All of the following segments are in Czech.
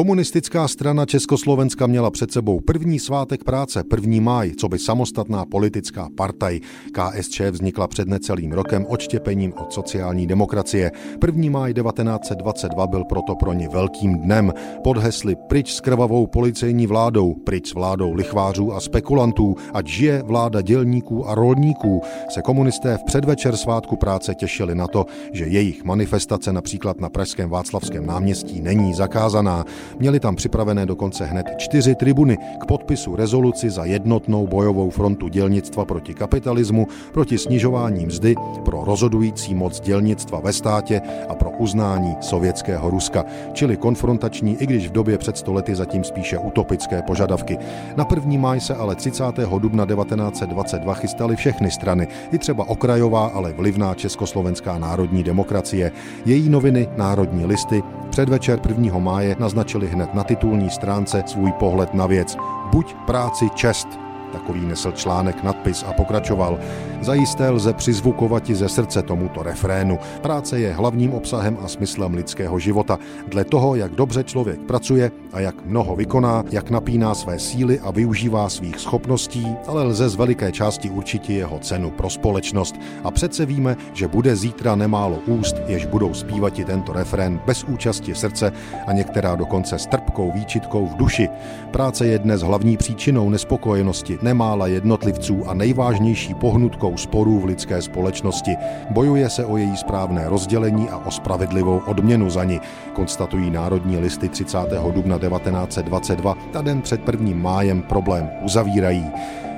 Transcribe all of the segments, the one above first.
Komunistická strana Československa měla před sebou první svátek práce, 1. máj, co by samostatná politická partaj. KSČ vznikla před necelým rokem odštěpením od sociální demokracie. 1. máj 1922 byl proto pro ně velkým dnem. Pod hesly pryč s krvavou policejní vládou, pryč s vládou lichvářů a spekulantů, ať žije vláda dělníků a rolníků, se komunisté v předvečer svátku práce těšili na to, že jejich manifestace například na Pražském Václavském náměstí není zakázaná. Měli tam připravené dokonce hned čtyři tribuny k podpisu rezoluci za jednotnou bojovou frontu dělnictva proti kapitalismu, proti snižování mzdy, pro rozhodující moc dělnictva ve státě a pro uznání sovětského Ruska, čili konfrontační, i když v době před stolety zatím spíše utopické požadavky. Na 1. máj se ale 30. dubna 1922 chystaly všechny strany, i třeba okrajová, ale vlivná Československá národní demokracie. Její noviny, národní listy, předvečer 1. máje naznačili hned na titulní stránce svůj pohled na věc. Buď práci čest, Takový nesl článek, nadpis a pokračoval. Zajisté lze přizvukovat i ze srdce tomuto refrénu. Práce je hlavním obsahem a smyslem lidského života. Dle toho, jak dobře člověk pracuje a jak mnoho vykoná, jak napíná své síly a využívá svých schopností, ale lze z veliké části určitě jeho cenu pro společnost. A přece víme, že bude zítra nemálo úst, jež budou zpívat i tento refrén bez účasti srdce a některá dokonce s trpkou výčitkou v duši. Práce je dnes hlavní příčinou nespokojenosti, nemála jednotlivců a nejvážnější pohnutkou sporů v lidské společnosti. Bojuje se o její správné rozdělení a o spravedlivou odměnu za ní, konstatují Národní listy 30. dubna 1922. Ta den před prvním májem problém uzavírají.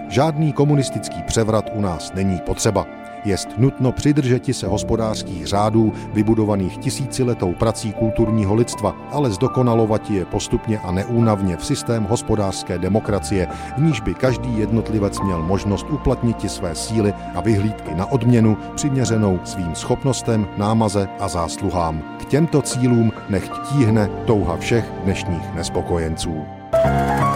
Žádný komunistický převrat u nás není potřeba jest nutno přidržeti se hospodářských řádů vybudovaných tisíciletou prací kulturního lidstva, ale zdokonalovati je postupně a neúnavně v systém hospodářské demokracie, v níž by každý jednotlivec měl možnost uplatnit své síly a vyhlídky na odměnu přiměřenou svým schopnostem, námaze a zásluhám. K těmto cílům nechť tíhne touha všech dnešních nespokojenců. thank you